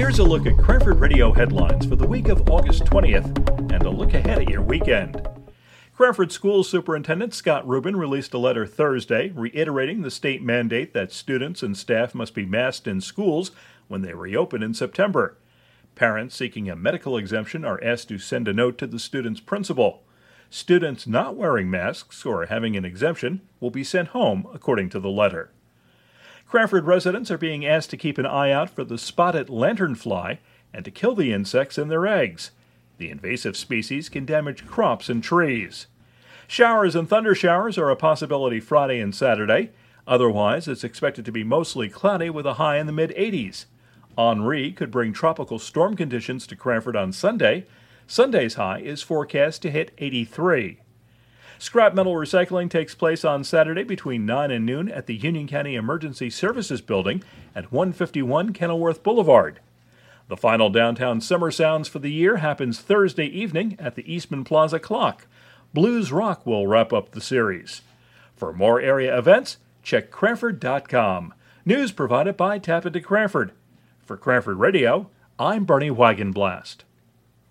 Here's a look at Cranford Radio headlines for the week of August 20th and a look ahead at your weekend. Cranford School Superintendent Scott Rubin released a letter Thursday reiterating the state mandate that students and staff must be masked in schools when they reopen in September. Parents seeking a medical exemption are asked to send a note to the student's principal. Students not wearing masks or having an exemption will be sent home, according to the letter. Cranford residents are being asked to keep an eye out for the spotted lanternfly and to kill the insects in their eggs. The invasive species can damage crops and trees. Showers and thunder showers are a possibility Friday and Saturday. Otherwise, it's expected to be mostly cloudy with a high in the mid 80s. Henri could bring tropical storm conditions to Cranford on Sunday. Sunday's high is forecast to hit 83. Scrap metal recycling takes place on Saturday between 9 and noon at the Union County Emergency Services Building at 151 Kenilworth Boulevard. The final downtown summer sounds for the year happens Thursday evening at the Eastman Plaza Clock. Blues Rock will wrap up the series. For more area events, check Cranford.com. News provided by TAPinto Cranford. For Cranford Radio, I'm Bernie Wagenblast.